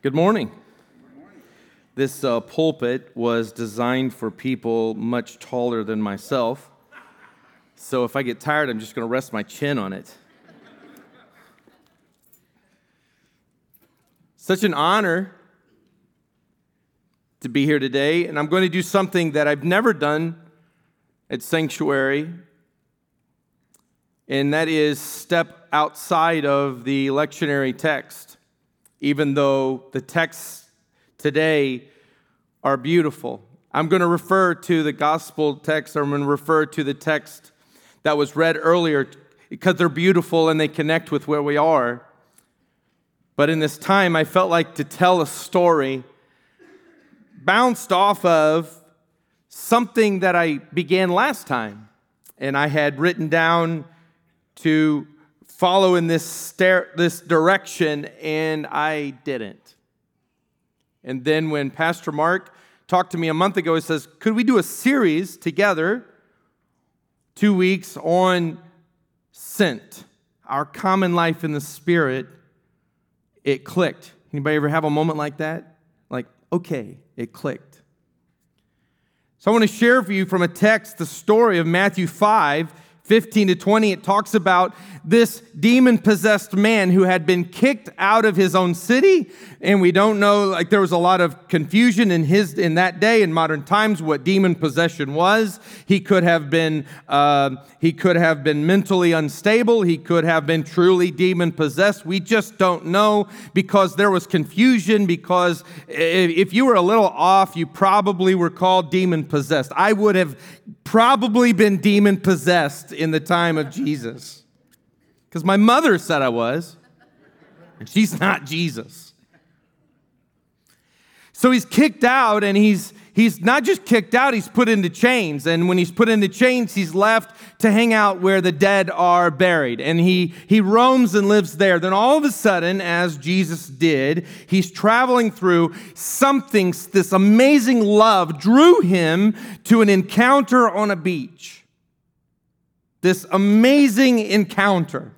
Good morning. This uh, pulpit was designed for people much taller than myself. So if I get tired, I'm just going to rest my chin on it. Such an honor to be here today, and I'm going to do something that I've never done at Sanctuary, and that is step outside of the lectionary text even though the texts today are beautiful. I'm going to refer to the gospel text, or I'm going to refer to the text that was read earlier because they're beautiful and they connect with where we are. But in this time, I felt like to tell a story bounced off of something that I began last time. And I had written down to follow in this, stare, this direction, and I didn't. And then when Pastor Mark talked to me a month ago, he says, Could we do a series together, two weeks on sent, our common life in the Spirit? It clicked. Anybody ever have a moment like that? Like, okay, it clicked. So I want to share for you from a text the story of Matthew 5 15 to 20, it talks about this demon possessed man who had been kicked out of his own city. And we don't know, like, there was a lot of confusion in his, in that day, in modern times, what demon possession was. He could have been, uh, he could have been mentally unstable. He could have been truly demon possessed. We just don't know because there was confusion. Because if you were a little off, you probably were called demon possessed. I would have probably been demon possessed in the time of Jesus. Because my mother said I was, and she's not Jesus. So he's kicked out and he's he's not just kicked out, he's put into chains. And when he's put into chains, he's left to hang out where the dead are buried. And he, he roams and lives there. Then all of a sudden, as Jesus did, he's traveling through something, this amazing love drew him to an encounter on a beach. This amazing encounter.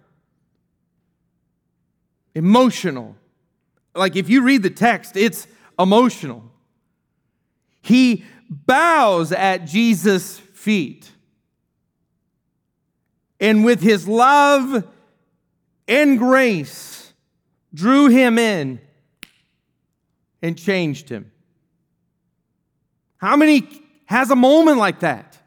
Emotional. Like if you read the text, it's emotional. He bows at Jesus' feet. And with his love and grace, drew him in and changed him. How many has a moment like that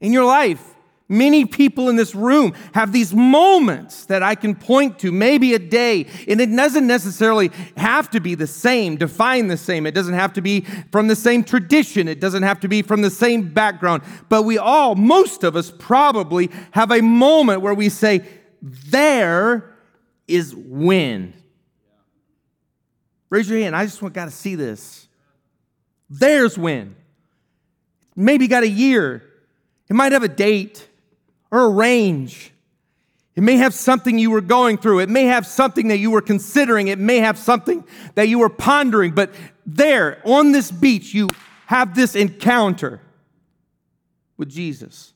in your life? Many people in this room have these moments that I can point to, maybe a day, and it doesn't necessarily have to be the same, define the same. It doesn't have to be from the same tradition. It doesn't have to be from the same background. But we all, most of us probably have a moment where we say, There is when. Raise your hand. I just want got to see this. There's when. Maybe got a year. It might have a date or a range. It may have something you were going through. It may have something that you were considering. It may have something that you were pondering. But there, on this beach, you have this encounter with Jesus,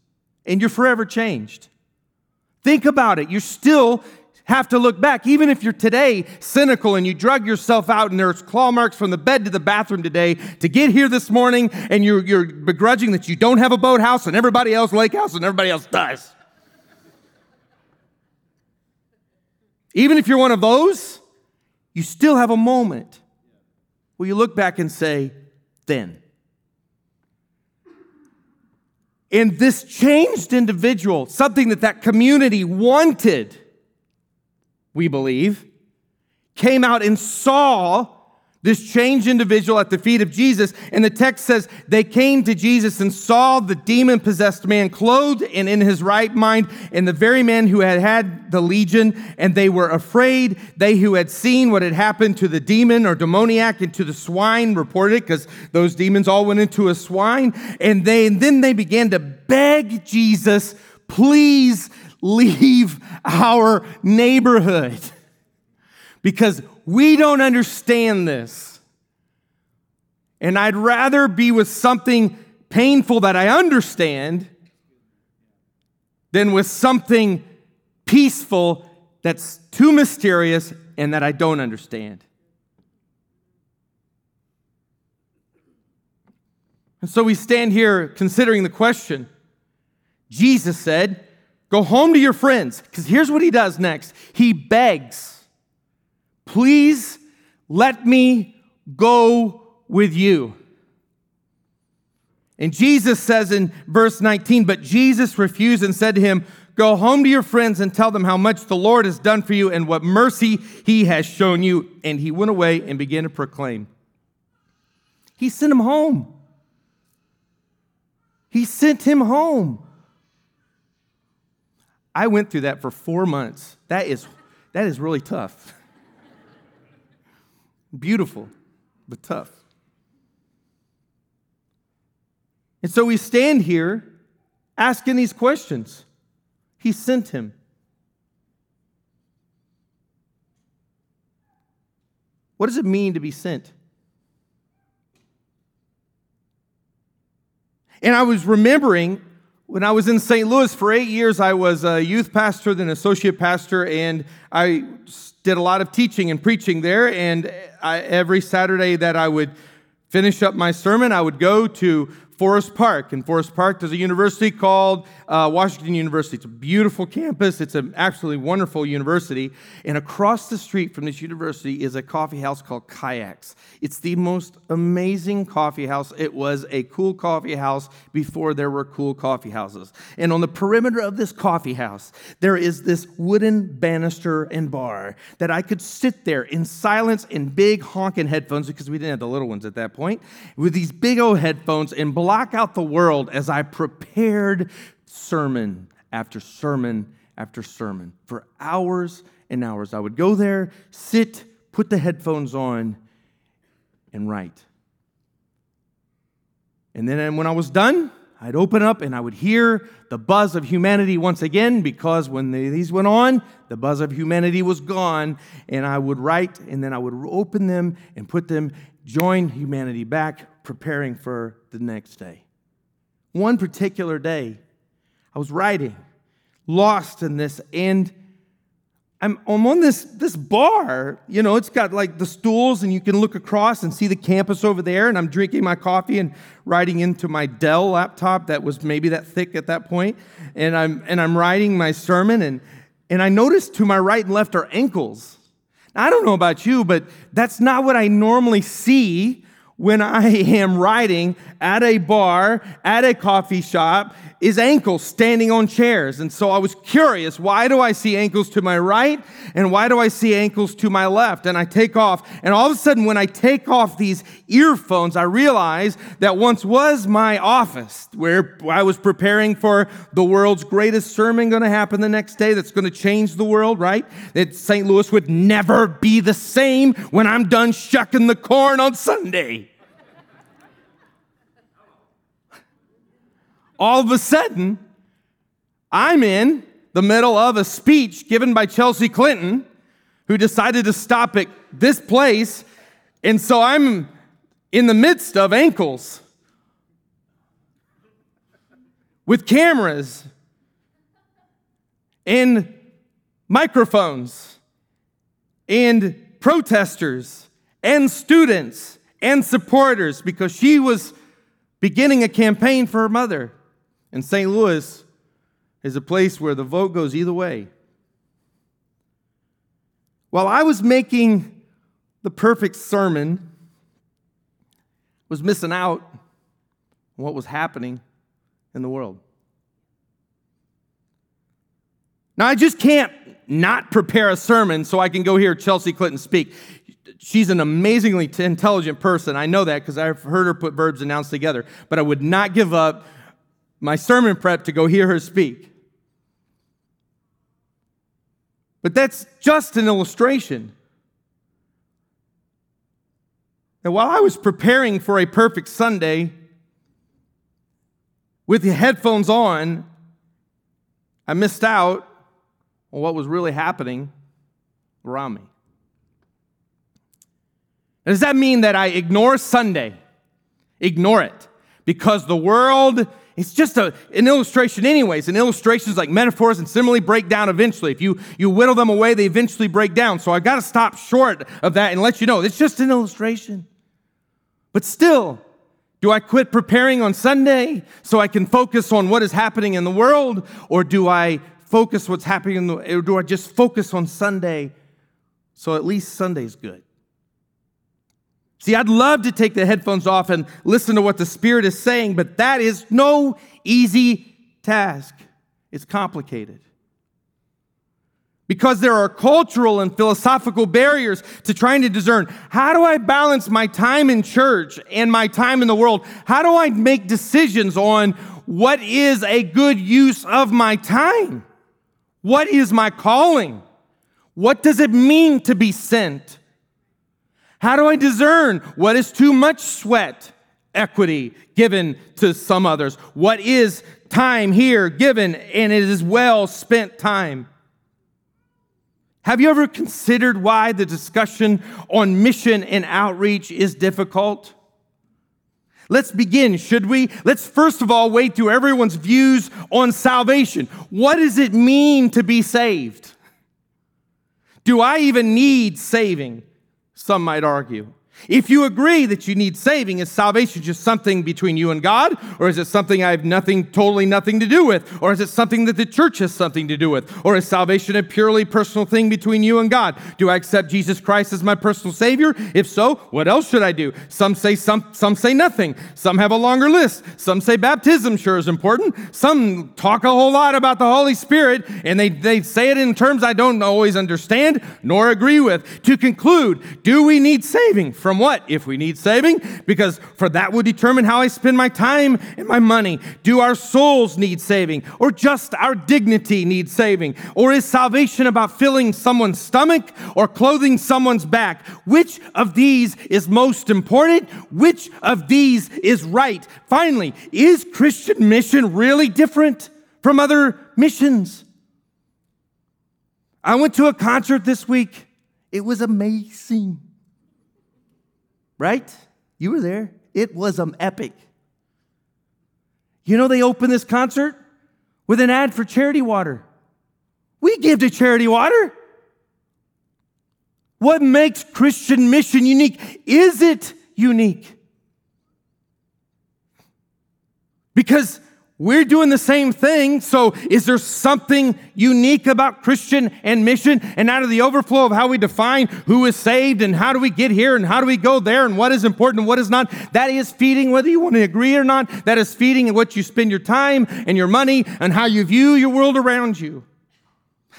and you're forever changed. Think about it. You're still have to look back. Even if you're today cynical and you drug yourself out and there's claw marks from the bed to the bathroom today to get here this morning and you're, you're begrudging that you don't have a boathouse and everybody else lake house and everybody else does. Even if you're one of those, you still have a moment where you look back and say, then. And this changed individual, something that that community wanted, we believe, came out and saw this changed individual at the feet of Jesus. And the text says they came to Jesus and saw the demon possessed man clothed and in his right mind, and the very man who had had the legion. And they were afraid. They who had seen what had happened to the demon or demoniac and to the swine reported because those demons all went into a swine. And, they, and then they began to beg Jesus, please leave our neighborhood because we don't understand this. And I'd rather be with something painful that I understand than with something peaceful that's too mysterious and that I don't understand. And so we stand here considering the question Jesus said, Go home to your friends. Because here's what he does next he begs, Please let me go with you. And Jesus says in verse 19, But Jesus refused and said to him, Go home to your friends and tell them how much the Lord has done for you and what mercy he has shown you. And he went away and began to proclaim. He sent him home. He sent him home. I went through that for four months. That is, that is really tough. Beautiful, but tough. And so we stand here asking these questions. He sent him. What does it mean to be sent? And I was remembering when I was in St. Louis for eight years, I was a youth pastor, then associate pastor, and I did a lot of teaching and preaching there. And eh, I, every Saturday that I would finish up my sermon, I would go to Forest Park. In Forest Park, there's a university called uh, Washington University. It's a beautiful campus. It's an absolutely wonderful university. And across the street from this university is a coffee house called Kayaks. It's the most amazing coffee house. It was a cool coffee house before there were cool coffee houses. And on the perimeter of this coffee house, there is this wooden banister and bar that I could sit there in silence in big honking headphones because we didn't have the little ones at that point, with these big old headphones and block out the world as I prepared sermon after sermon after sermon for hours and hours. I would go there, sit, put the headphones on, and write. And then when I was done, I'd open up and I would hear the buzz of humanity once again because when these went on, the buzz of humanity was gone. And I would write and then I would open them and put them, join humanity back, preparing for the next day. One particular day, I was writing, lost in this, and I'm, I'm on this, this bar. You know, it's got like the stools, and you can look across and see the campus over there. And I'm drinking my coffee and writing into my Dell laptop that was maybe that thick at that point. And I'm, and I'm writing my sermon, and, and I noticed to my right and left are ankles. Now, I don't know about you, but that's not what I normally see when I am writing at a bar, at a coffee shop, is ankles standing on chairs. And so I was curious, why do I see ankles to my right and why do I see ankles to my left? And I take off, and all of a sudden, when I take off these earphones, I realize that once was my office where I was preparing for the world's greatest sermon going to happen the next day that's going to change the world, right? That St. Louis would never be the same when I'm done shucking the corn on Sunday. All of a sudden, I'm in the middle of a speech given by Chelsea Clinton, who decided to stop at this place. And so I'm in the midst of ankles with cameras and microphones and protesters and students and supporters because she was beginning a campaign for her mother. And St. Louis is a place where the vote goes either way. While I was making the perfect sermon, was missing out on what was happening in the world. Now, I just can't not prepare a sermon so I can go hear Chelsea Clinton speak. She's an amazingly intelligent person. I know that because I've heard her put verbs and nouns together. But I would not give up my sermon prep to go hear her speak. But that's just an illustration. And while I was preparing for a perfect Sunday with the headphones on, I missed out on what was really happening around me. Does that mean that I ignore Sunday? Ignore it. Because the world it's just a, an illustration, anyways. And illustrations like metaphors and simile break down eventually. If you, you whittle them away, they eventually break down. So I've got to stop short of that and let you know it's just an illustration. But still, Do I quit preparing on Sunday so I can focus on what is happening in the world? Or do I focus what's happening in the, or do I just focus on Sunday so at least Sunday's good? See, I'd love to take the headphones off and listen to what the Spirit is saying, but that is no easy task. It's complicated. Because there are cultural and philosophical barriers to trying to discern how do I balance my time in church and my time in the world? How do I make decisions on what is a good use of my time? What is my calling? What does it mean to be sent? How do I discern what is too much sweat equity given to some others? What is time here given and it is well spent time? Have you ever considered why the discussion on mission and outreach is difficult? Let's begin, should we? Let's first of all wade through everyone's views on salvation. What does it mean to be saved? Do I even need saving? Some might argue. If you agree that you need saving, is salvation just something between you and God? Or is it something I have nothing, totally nothing to do with? Or is it something that the church has something to do with? Or is salvation a purely personal thing between you and God? Do I accept Jesus Christ as my personal Savior? If so, what else should I do? Some say some, some say nothing. Some have a longer list. Some say baptism sure is important. Some talk a whole lot about the Holy Spirit, and they, they say it in terms I don't always understand nor agree with. To conclude, do we need saving? From what? If we need saving? Because for that will determine how I spend my time and my money. Do our souls need saving? Or just our dignity need saving? Or is salvation about filling someone's stomach or clothing someone's back? Which of these is most important? Which of these is right? Finally, is Christian mission really different from other missions? I went to a concert this week. It was amazing right? You were there. It was um, epic. You know, they opened this concert with an ad for charity water. We give to charity water. What makes Christian mission unique? Is it unique? Because we're doing the same thing. So, is there something unique about Christian and mission? And out of the overflow of how we define who is saved and how do we get here and how do we go there and what is important and what is not, that is feeding whether you want to agree or not. That is feeding what you spend your time and your money and how you view your world around you.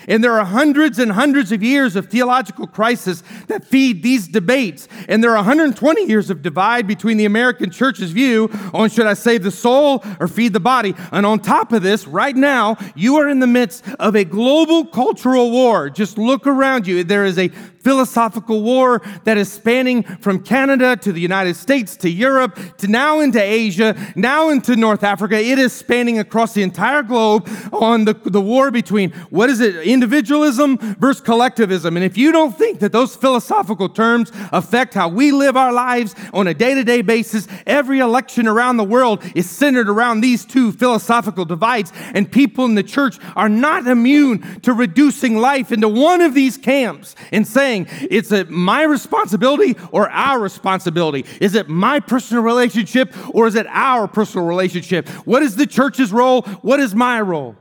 And there are hundreds and hundreds of years of theological crisis that feed these debates. And there are 120 years of divide between the American church's view on should I save the soul or feed the body. And on top of this, right now, you are in the midst of a global cultural war. Just look around you. There is a philosophical war that is spanning from Canada to the United States to Europe to now into Asia, now into North Africa. It is spanning across the entire globe on the, the war between what is it, individualism versus collectivism. And if you don't think that those philosophical terms affect how we live our lives on a day to day basis, every election around the world is centered around these two philosophical divides. And people in the church are not immune to reducing life into one of these camps and saying, saying, it's a, my responsibility or our responsibility? Is it my personal relationship or is it our personal relationship? What is the church's role? What is my role?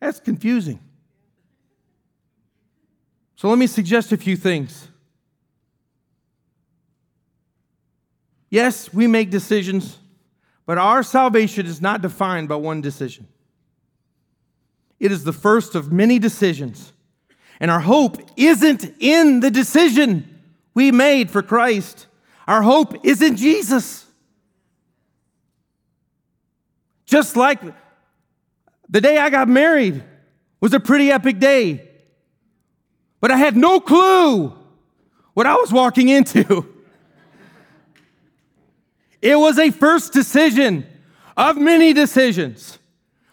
That's confusing. So let me suggest a few things. Yes, we make decisions, but our salvation is not defined by one decision. It is the first of many decisions and our hope isn't in the decision we made for Christ. Our hope is in Jesus. Just like the day I got married was a pretty epic day, but I had no clue what I was walking into. It was a first decision of many decisions.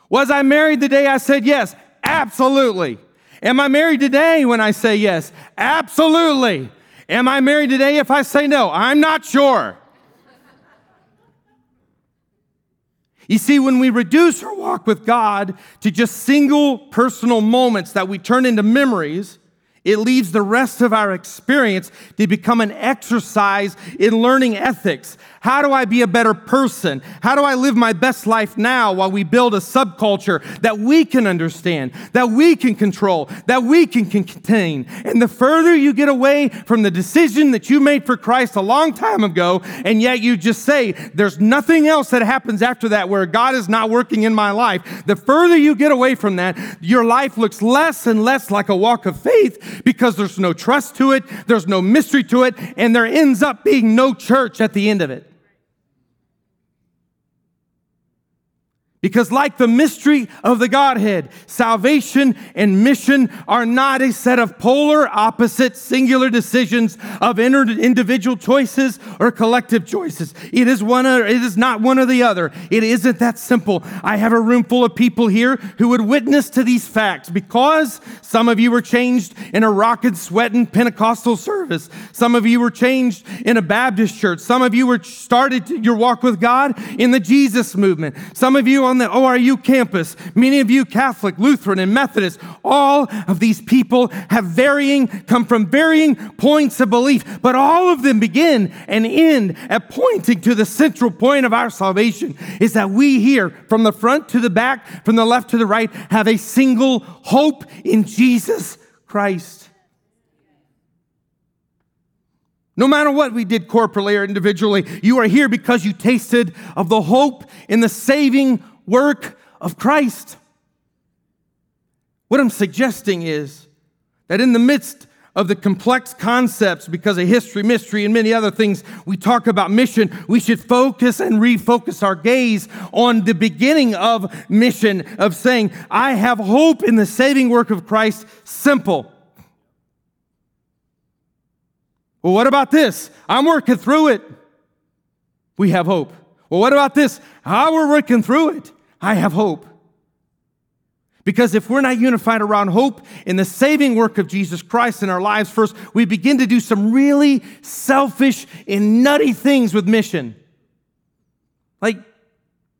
Was I married the day I said yes? Absolutely. Am I married today when I say yes? Absolutely. Am I married today if I say no? I'm not sure. You see, when we reduce our walk with God to just single personal moments that we turn into memories, it leaves the rest of our experience to become an exercise in learning ethics, How do I be a better person? How do I live my best life now while we build a subculture that we can understand, that we can control, that we can contain? And the further you get away from the decision that you made for Christ a long time ago, and yet you just say, there's nothing else that happens after that where God is not working in my life, the further you get away from that, your life looks less and less like a walk of faith because there's no trust to it, there's no mystery to it, and there ends up being no church at the end of it. Because, like the mystery of the Godhead, salvation and mission are not a set of polar opposite singular decisions of individual choices or collective choices. It is one or, it is not one or the other. It isn't that simple. I have a room full of people here who would witness to these facts because some of you were changed in a rockin' sweating Pentecostal service. Some of you were changed in a Baptist church. Some of you were started your walk with God in the Jesus movement. Some of you on on the ORU campus, many of you Catholic, Lutheran, and Methodist, all of these people have varying, come from varying points of belief, but all of them begin and end at pointing to the central point of our salvation is that we here, from the front to the back, from the left to the right, have a single hope in Jesus Christ. No matter what we did corporately or individually, you are here because you tasted of the hope in the saving work of Christ. What I'm suggesting is that in the midst of the complex concepts, because of history, mystery, and many other things, we talk about mission. We should focus and refocus our gaze on the beginning of mission, of saying, I have hope in the saving work of Christ. Simple. Well, what about this? I'm working through it. We have hope. Well, what about this? How we're working through it. I have hope. Because if we're not unified around hope in the saving work of Jesus Christ in our lives first, we begin to do some really selfish and nutty things with mission. Like,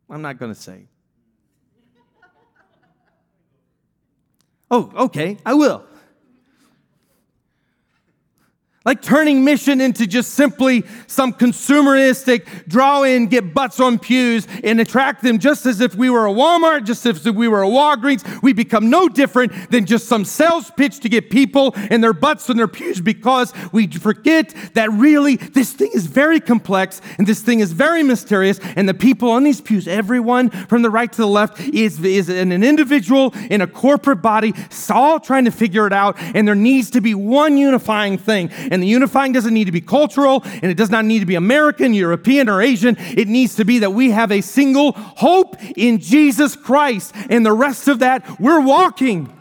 I'm not going to say. Oh, okay, I will. Like turning mission into just simply some consumeristic draw in, get butts on pews, and attract them just as if we were a Walmart, just as if we were a Walgreens. We become no different than just some sales pitch to get people and their butts on their pews because we forget that really this thing is very complex and this thing is very mysterious. And the people on these pews, everyone from the right to the left, is, is an individual in a corporate body, all trying to figure it out. And there needs to be one unifying thing. And the unifying doesn't need to be cultural and it does not need to be American, European, or Asian. It needs to be that we have a single hope in Jesus Christ. And the rest of that, we're walking.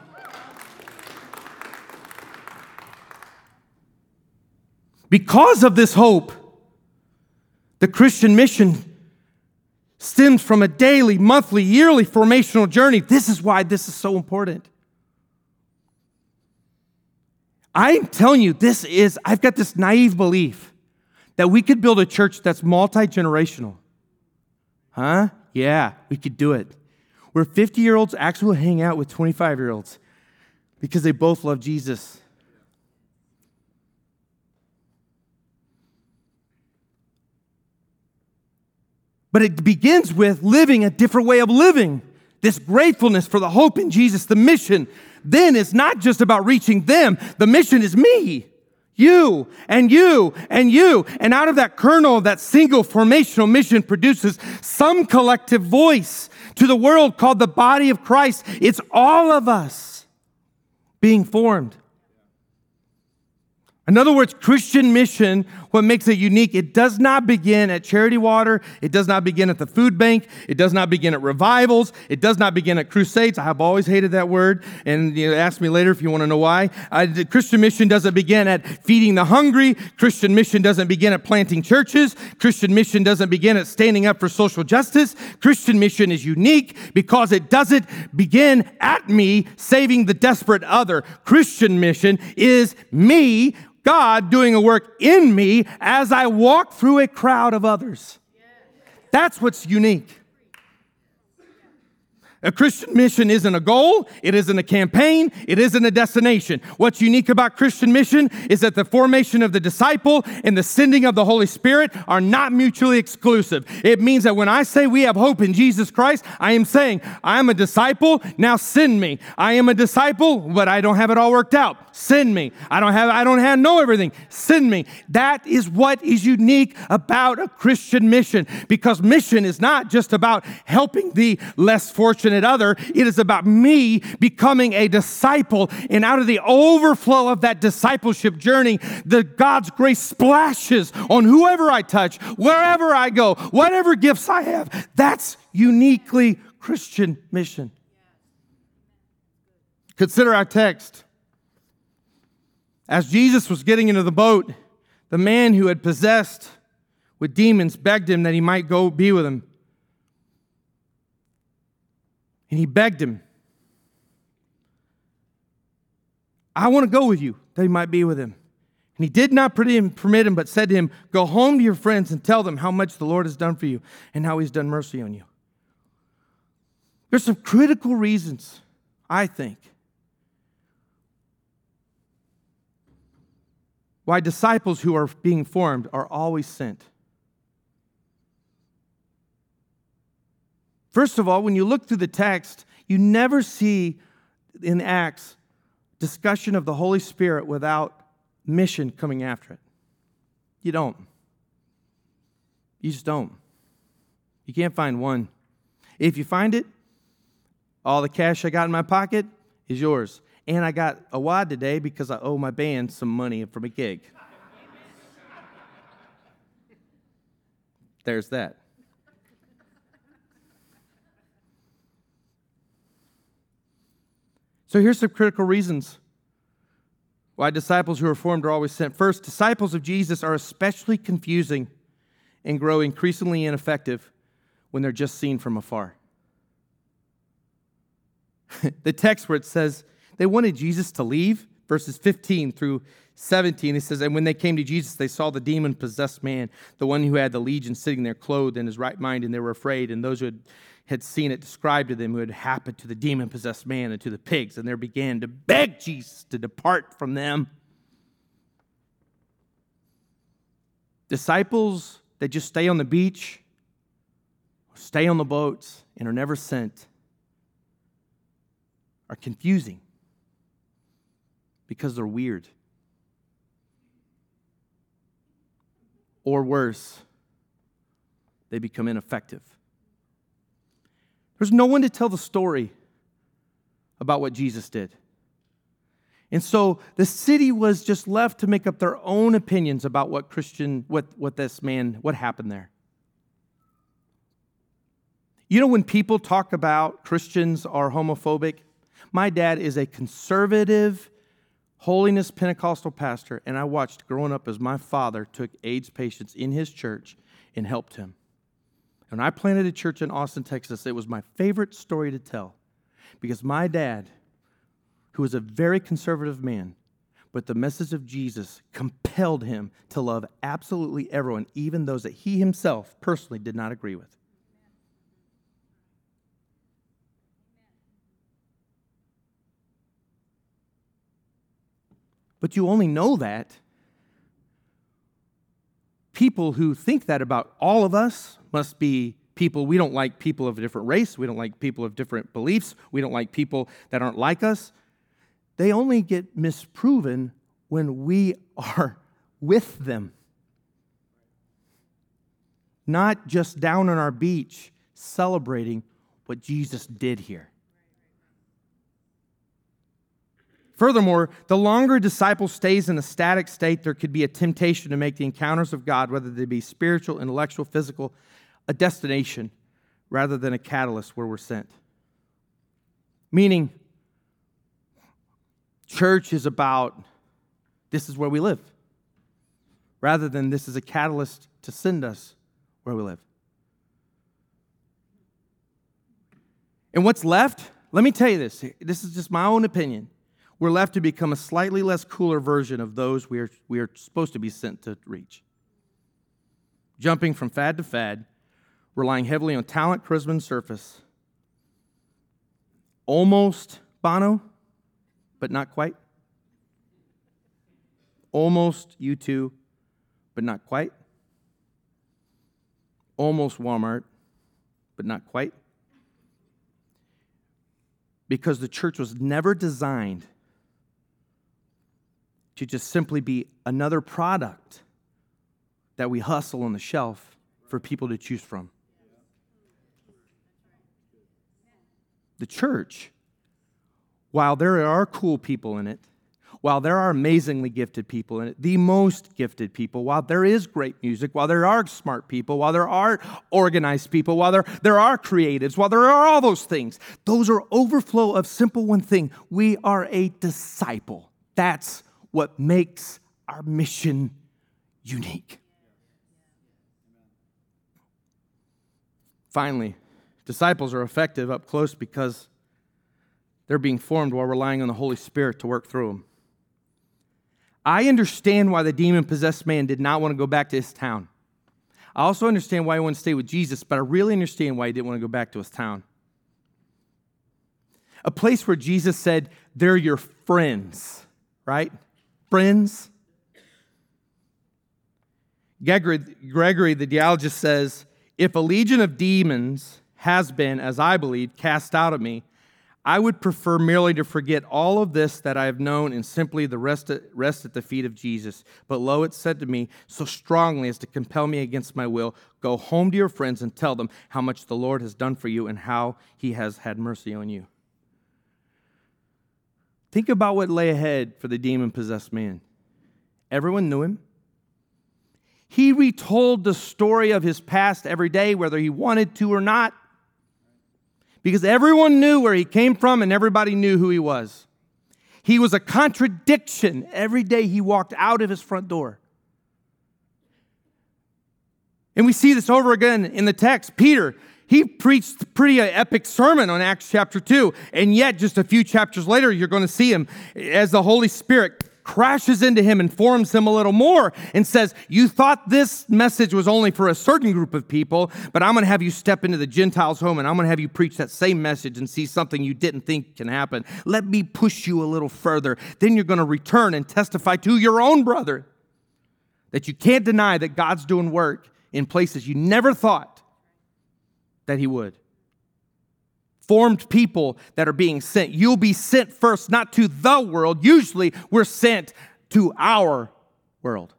Because of this hope, the Christian mission stems from a daily, monthly, yearly formational journey. This is why this is so important. I'm telling you, this is, I've got this naive belief that we could build a church that's multi generational. Huh? Yeah, we could do it. Where 50 year olds actually will hang out with 25 year olds because they both love Jesus. But it begins with living a different way of living. This gratefulness for the hope in Jesus, the mission then it's not just about reaching them. The mission is me, you, and you, and you. And out of that kernel, that single formational mission produces some collective voice to the world called the body of Christ. It's all of us being formed. In other words, Christian mission, what makes it unique, it does not begin at charity water. It does not begin at the food bank. It does not begin at revivals. It does not begin at crusades. I have always hated that word. And you know, ask me later if you want to know why. Uh, Christian mission doesn't begin at feeding the hungry. Christian mission doesn't begin at planting churches. Christian mission doesn't begin at standing up for social justice. Christian mission is unique because it doesn't begin at me saving the desperate other. Christian mission is me God doing a work in me as I walk through a crowd of others. That's what's unique. A Christian mission isn't a goal, it isn't a campaign, it isn't a destination. What's unique about Christian mission is that the formation of the disciple and the sending of the Holy Spirit are not mutually exclusive. It means that when I say we have hope in Jesus Christ, I am saying, I am a disciple, now send me. I am a disciple, but I don't have it all worked out. Send me. I don't have I don't have know everything. Send me. That is what is unique about a Christian mission because mission is not just about helping the less fortunate fortunate other. It is about me becoming a disciple. And out of the overflow of that discipleship journey, the God's grace splashes on whoever I touch, wherever I go, whatever gifts I have. That's uniquely Christian mission. Consider our text. As Jesus was getting into the boat, the man who had possessed with demons begged him that he might go be with him. And he begged him, I want to go with you, that he might be with him. And he did not permit him, but said to him, Go home to your friends and tell them how much the Lord has done for you and how he's done mercy on you. There's some critical reasons, I think, why disciples who are being formed are always sent. First of all, when you look through the text, you never see in Acts discussion of the Holy Spirit without mission coming after it. You don't. You just don't. You can't find one. If you find it, all the cash I got in my pocket is yours. And I got a wad today because I owe my band some money from a gig. There's that. So here's some critical reasons why disciples who are formed are always sent. First, disciples of Jesus are especially confusing and grow increasingly ineffective when they're just seen from afar. the text where it says they wanted Jesus to leave, verses 15 through 17, it says, And when they came to Jesus, they saw the demon possessed man, the one who had the legion sitting there clothed in his right mind, and they were afraid. And those who had had seen it described to them what had happened to the demon possessed man and to the pigs, and they began to beg Jesus to depart from them. Disciples that just stay on the beach, stay on the boats, and are never sent are confusing because they're weird. Or worse, they become ineffective. There's no one to tell the story about what Jesus did. And so the city was just left to make up their own opinions about what Christian, what, what this man, what happened there. You know, when people talk about Christians are homophobic, my dad is a conservative, holiness Pentecostal pastor, and I watched growing up as my father took AIDS patients in his church and helped him. When I planted a church in Austin, Texas, it was my favorite story to tell because my dad, who was a very conservative man, but the message of Jesus compelled him to love absolutely everyone, even those that he himself personally did not agree with. But you only know that people who think that about all of us must be people, we don't like people of a different race, we don't like people of different beliefs, we don't like people that aren't like us. They only get misproven when we are with them. Not just down on our beach celebrating what Jesus did here. Furthermore, the longer a disciple stays in a static state, there could be a temptation to make the encounters of God, whether they be spiritual, intellectual, physical, a destination rather than a catalyst where we're sent. Meaning, church is about this is where we live, rather than this is a catalyst to send us where we live. And what's left? Let me tell you this. This is just my own opinion we're left to become a slightly less cooler version of those we are, we are supposed to be sent to reach. Jumping from fad to fad, relying heavily on talent, charisma, and surface, almost Bono, but not quite. Almost U2, but not quite. Almost Walmart, but not quite. Because the church was never designed to just simply be another product that we hustle on the shelf for people to choose from. The church, while there are cool people in it, while there are amazingly gifted people in it, the most gifted people, while there is great music, while there are smart people, while there are organized people, while there, there are creatives, while there are all those things, those are overflow of simple one thing. We are a disciple. That's what makes our mission unique. Finally, disciples are effective up close because they're being formed while relying on the Holy Spirit to work through them. I understand why the demon possessed man did not want to go back to his town. I also understand why he wanted to stay with Jesus, but I really understand why he didn't want to go back to his town. A place where Jesus said, They're your friends, right? Friends. Gregory, Gregory the dialogist says, if a legion of demons has been, as I believe, cast out of me, I would prefer merely to forget all of this that I have known and simply the rest rest at the feet of Jesus. But lo, it said to me so strongly as to compel me against my will Go home to your friends and tell them how much the Lord has done for you and how he has had mercy on you. Think about what lay ahead for the demon possessed man. Everyone knew him, he retold the story of his past every day, whether he wanted to or not, because everyone knew where he came from and everybody knew who he was. He was a contradiction every day he walked out of his front door. And we see this over again in the text. Peter, he preached pretty uh, epic sermon on Acts chapter 2, and yet just a few chapters later, you're going to see him as the Holy Spirit crashes into him, informs him a little more, and says, You thought this message was only for a certain group of people, but I'm going to have you step into the Gentiles' home and I'm going to have you preach that same message and see something you didn't think can happen. Let me push you a little further. Then you're going to return and testify to your own brother that you can't deny that God's doing work in places you never thought that He would formed people that are being sent. You'll be sent first, not to the world. Usually, we're sent to our world.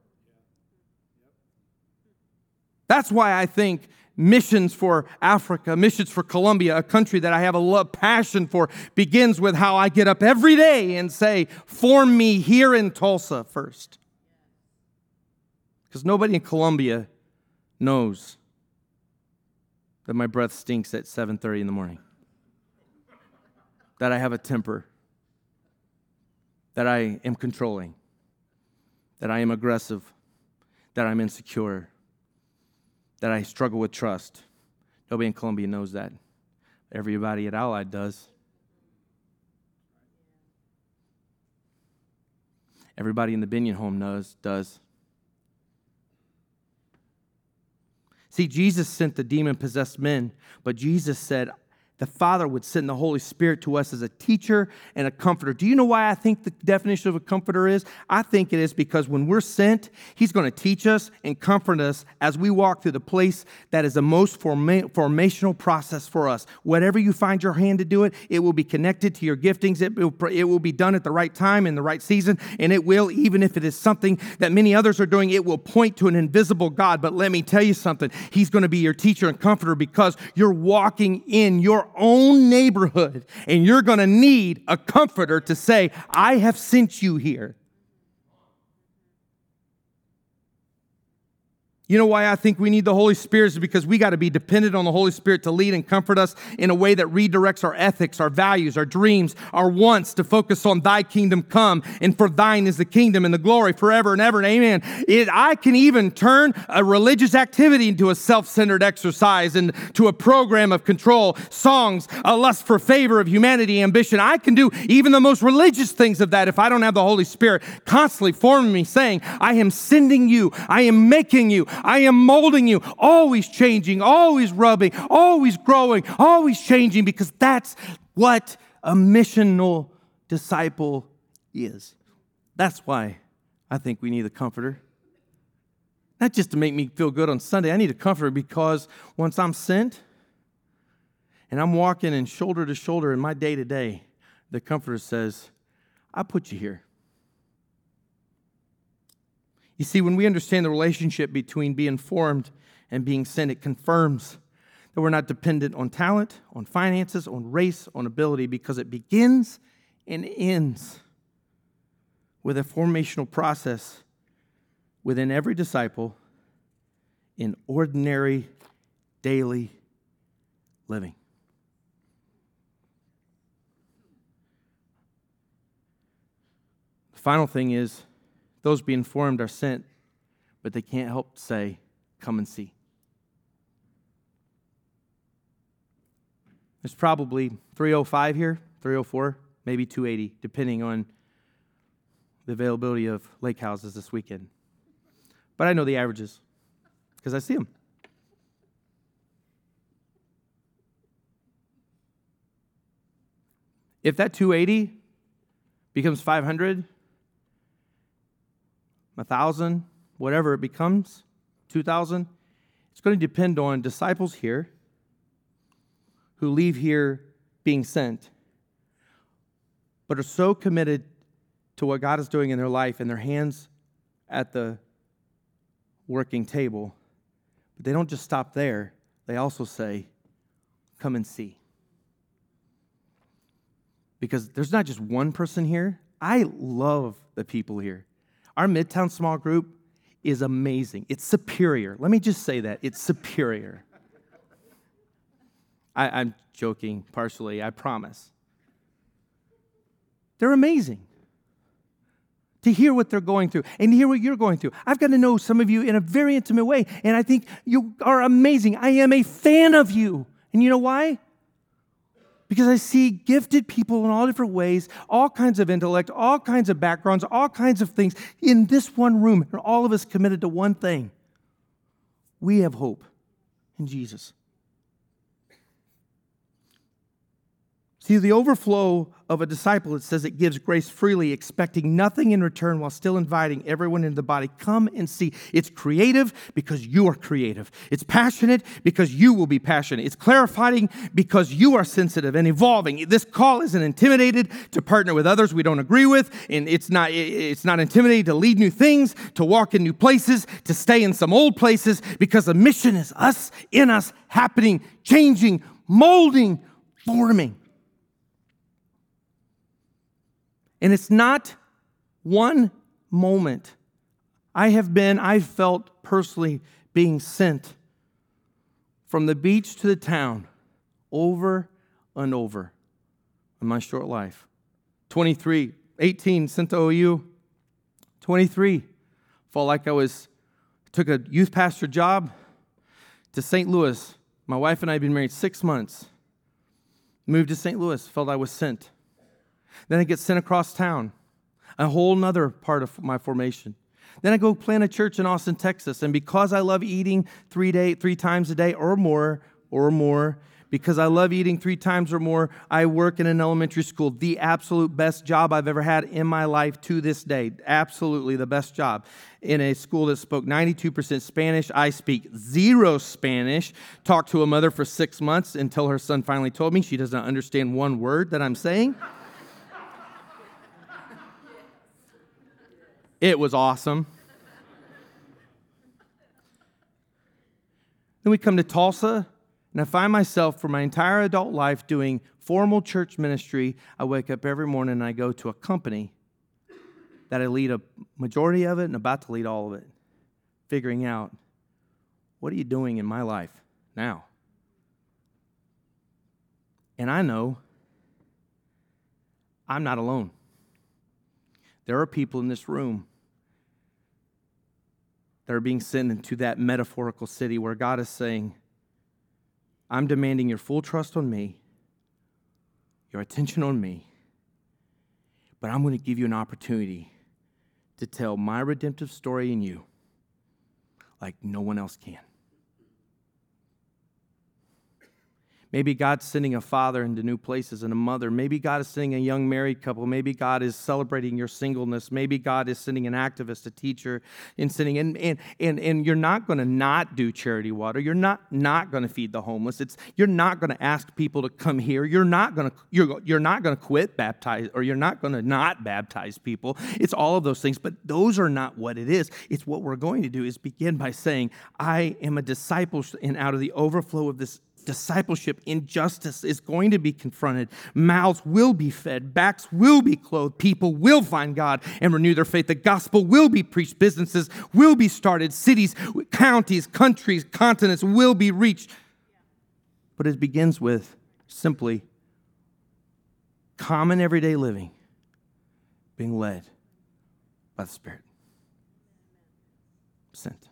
That's why I think missions for Africa, missions for Colombia, a country that I have a love, passion for, begins with how I get up every day and say, Form me here in Tulsa first. Because nobody in Colombia knows that my breath stinks at 7:30 in the morning that I have a temper, that I am controlling, that I am aggressive, that I'm insecure, that I struggle with trust. Nobody in Colombia knows that. Everybody at Allied does. Everybody in the Binion home knows, does. See, Jesus sent the demon possessed men, but Jesus said, the Father would send the Holy Spirit to us as a teacher and a comforter. Do you know why I think the definition of a comforter is? I think it is because when we're sent, He's going to teach us and comfort us as we walk through the place that is the most forma- formational process for us. Whatever you find your hand to do it, it will be connected to your giftings. It will, it will be done at the right time in the right season. And it will, even if it is something that many others are doing, it will point to an invisible God. But let me tell you something He's going to be your teacher and comforter because you're walking in your own neighborhood, and you're going to need a comforter to say, I have sent you here. You know why I think we need the Holy Spirit is because we got to be dependent on the Holy Spirit to lead and comfort us in a way that redirects our ethics, our values, our dreams, our wants to focus on thy kingdom come. And for thine is the kingdom and the glory forever and ever. Amen. It, I can even turn a religious activity into a self centered exercise and to a program of control, songs, a lust for favor of humanity, ambition. I can do even the most religious things of that if I don't have the Holy Spirit constantly forming me, saying, I am sending you, I am making you. I am molding you, always changing, always rubbing, always growing, always changing, because that's what a missional disciple is. That's why I think we need a comforter. Not just to make me feel good on Sunday, I need a comforter because once I'm sent and I'm walking in shoulder to shoulder in my day to day, the comforter says, I put you here. You see, when we understand the relationship between being formed and being sent, it confirms that we're not dependent on talent, on finances, on race, on ability, because it begins and ends with a formational process within every disciple in ordinary daily living. The final thing is those being formed are sent, but they can't help say, Come and see. There's probably 305 here, 304, maybe 280, depending on the availability of lake houses this weekend. But I know the averages because I see them. If that 280 becomes 500, 1,000, whatever it becomes, 2,000, it's going to depend on disciples here who leave here being sent, but are so committed to what God is doing in their life and their hands at the working table. But they don't just stop there, they also say, Come and see. Because there's not just one person here. I love the people here. Our Midtown small group is amazing. It's superior. Let me just say that it's superior. I, am joking partially, I promise. They're amazing. To hear what they're going through and hear what you're going through. I've got to know some of you in a very intimate way, and I think you are amazing. I am a fan of you. And you know why? Because I see gifted people in all different ways, all kinds of intellect, all kinds of backgrounds, all kinds of things in this one room, and all of us committed to one thing. We have hope in Jesus. See, the overflow of a disciple, it says it gives grace freely, expecting nothing in return while still inviting everyone in the body. Come and see. It's creative because you are creative. It's passionate because you will be passionate. It's clarifying because you are sensitive and evolving. This call isn't intimidated to partner with others we don't agree with, and it's not, it's not intimidating to lead new things, to walk in new places, to stay in some old places, because the mission is us, in us, happening, changing, molding, forming. And it's not one moment. I have been, I felt personally being sent from the beach to the town over and over in my short life. 23, 18, sent to OU. 23, felt like I was, took a youth pastor job to St. Louis. My wife and I had been married six months. Moved to St. Louis, felt I was sent. Then I get sent across town, a whole nother part of my formation. Then I go plant a church in Austin, Texas. And because I love eating three, day, three times a day or more, or more, because I love eating three times or more, I work in an elementary school. The absolute best job I've ever had in my life to this day. Absolutely the best job. In a school that spoke 92% Spanish. I speak zero Spanish. Talked to a mother for six months until her son finally told me she doesn't understand one word that I'm saying. It was awesome. then we come to Tulsa, and I find myself for my entire adult life doing formal church ministry. I wake up every morning and I go to a company that I lead a majority of it and about to lead all of it, figuring out what are you doing in my life now? And I know I'm not alone. There are people in this room that are being sent into that metaphorical city where God is saying, I'm demanding your full trust on me, your attention on me, but I'm going to give you an opportunity to tell my redemptive story in you like no one else can. Maybe God's sending a father into new places and a mother. Maybe God is sending a young married couple. Maybe God is celebrating your singleness. Maybe God is sending an activist, a teacher, and sending and and and, and you're not going to not do charity water. You're not not going to feed the homeless. It's you're not going to ask people to come here. You're not going to you're you're not going to quit baptize or you're not going to not baptize people. It's all of those things, but those are not what it is. It's what we're going to do is begin by saying, I am a disciple and out of the overflow of this discipleship, injustice is going to be confronted. Mouths will be fed, backs will be clothed, people will find God and renew their faith. The gospel will be preached, businesses will be started, cities, counties, countries, continents will be reached. But it begins with simply common everyday living being led by the Spirit. Sent.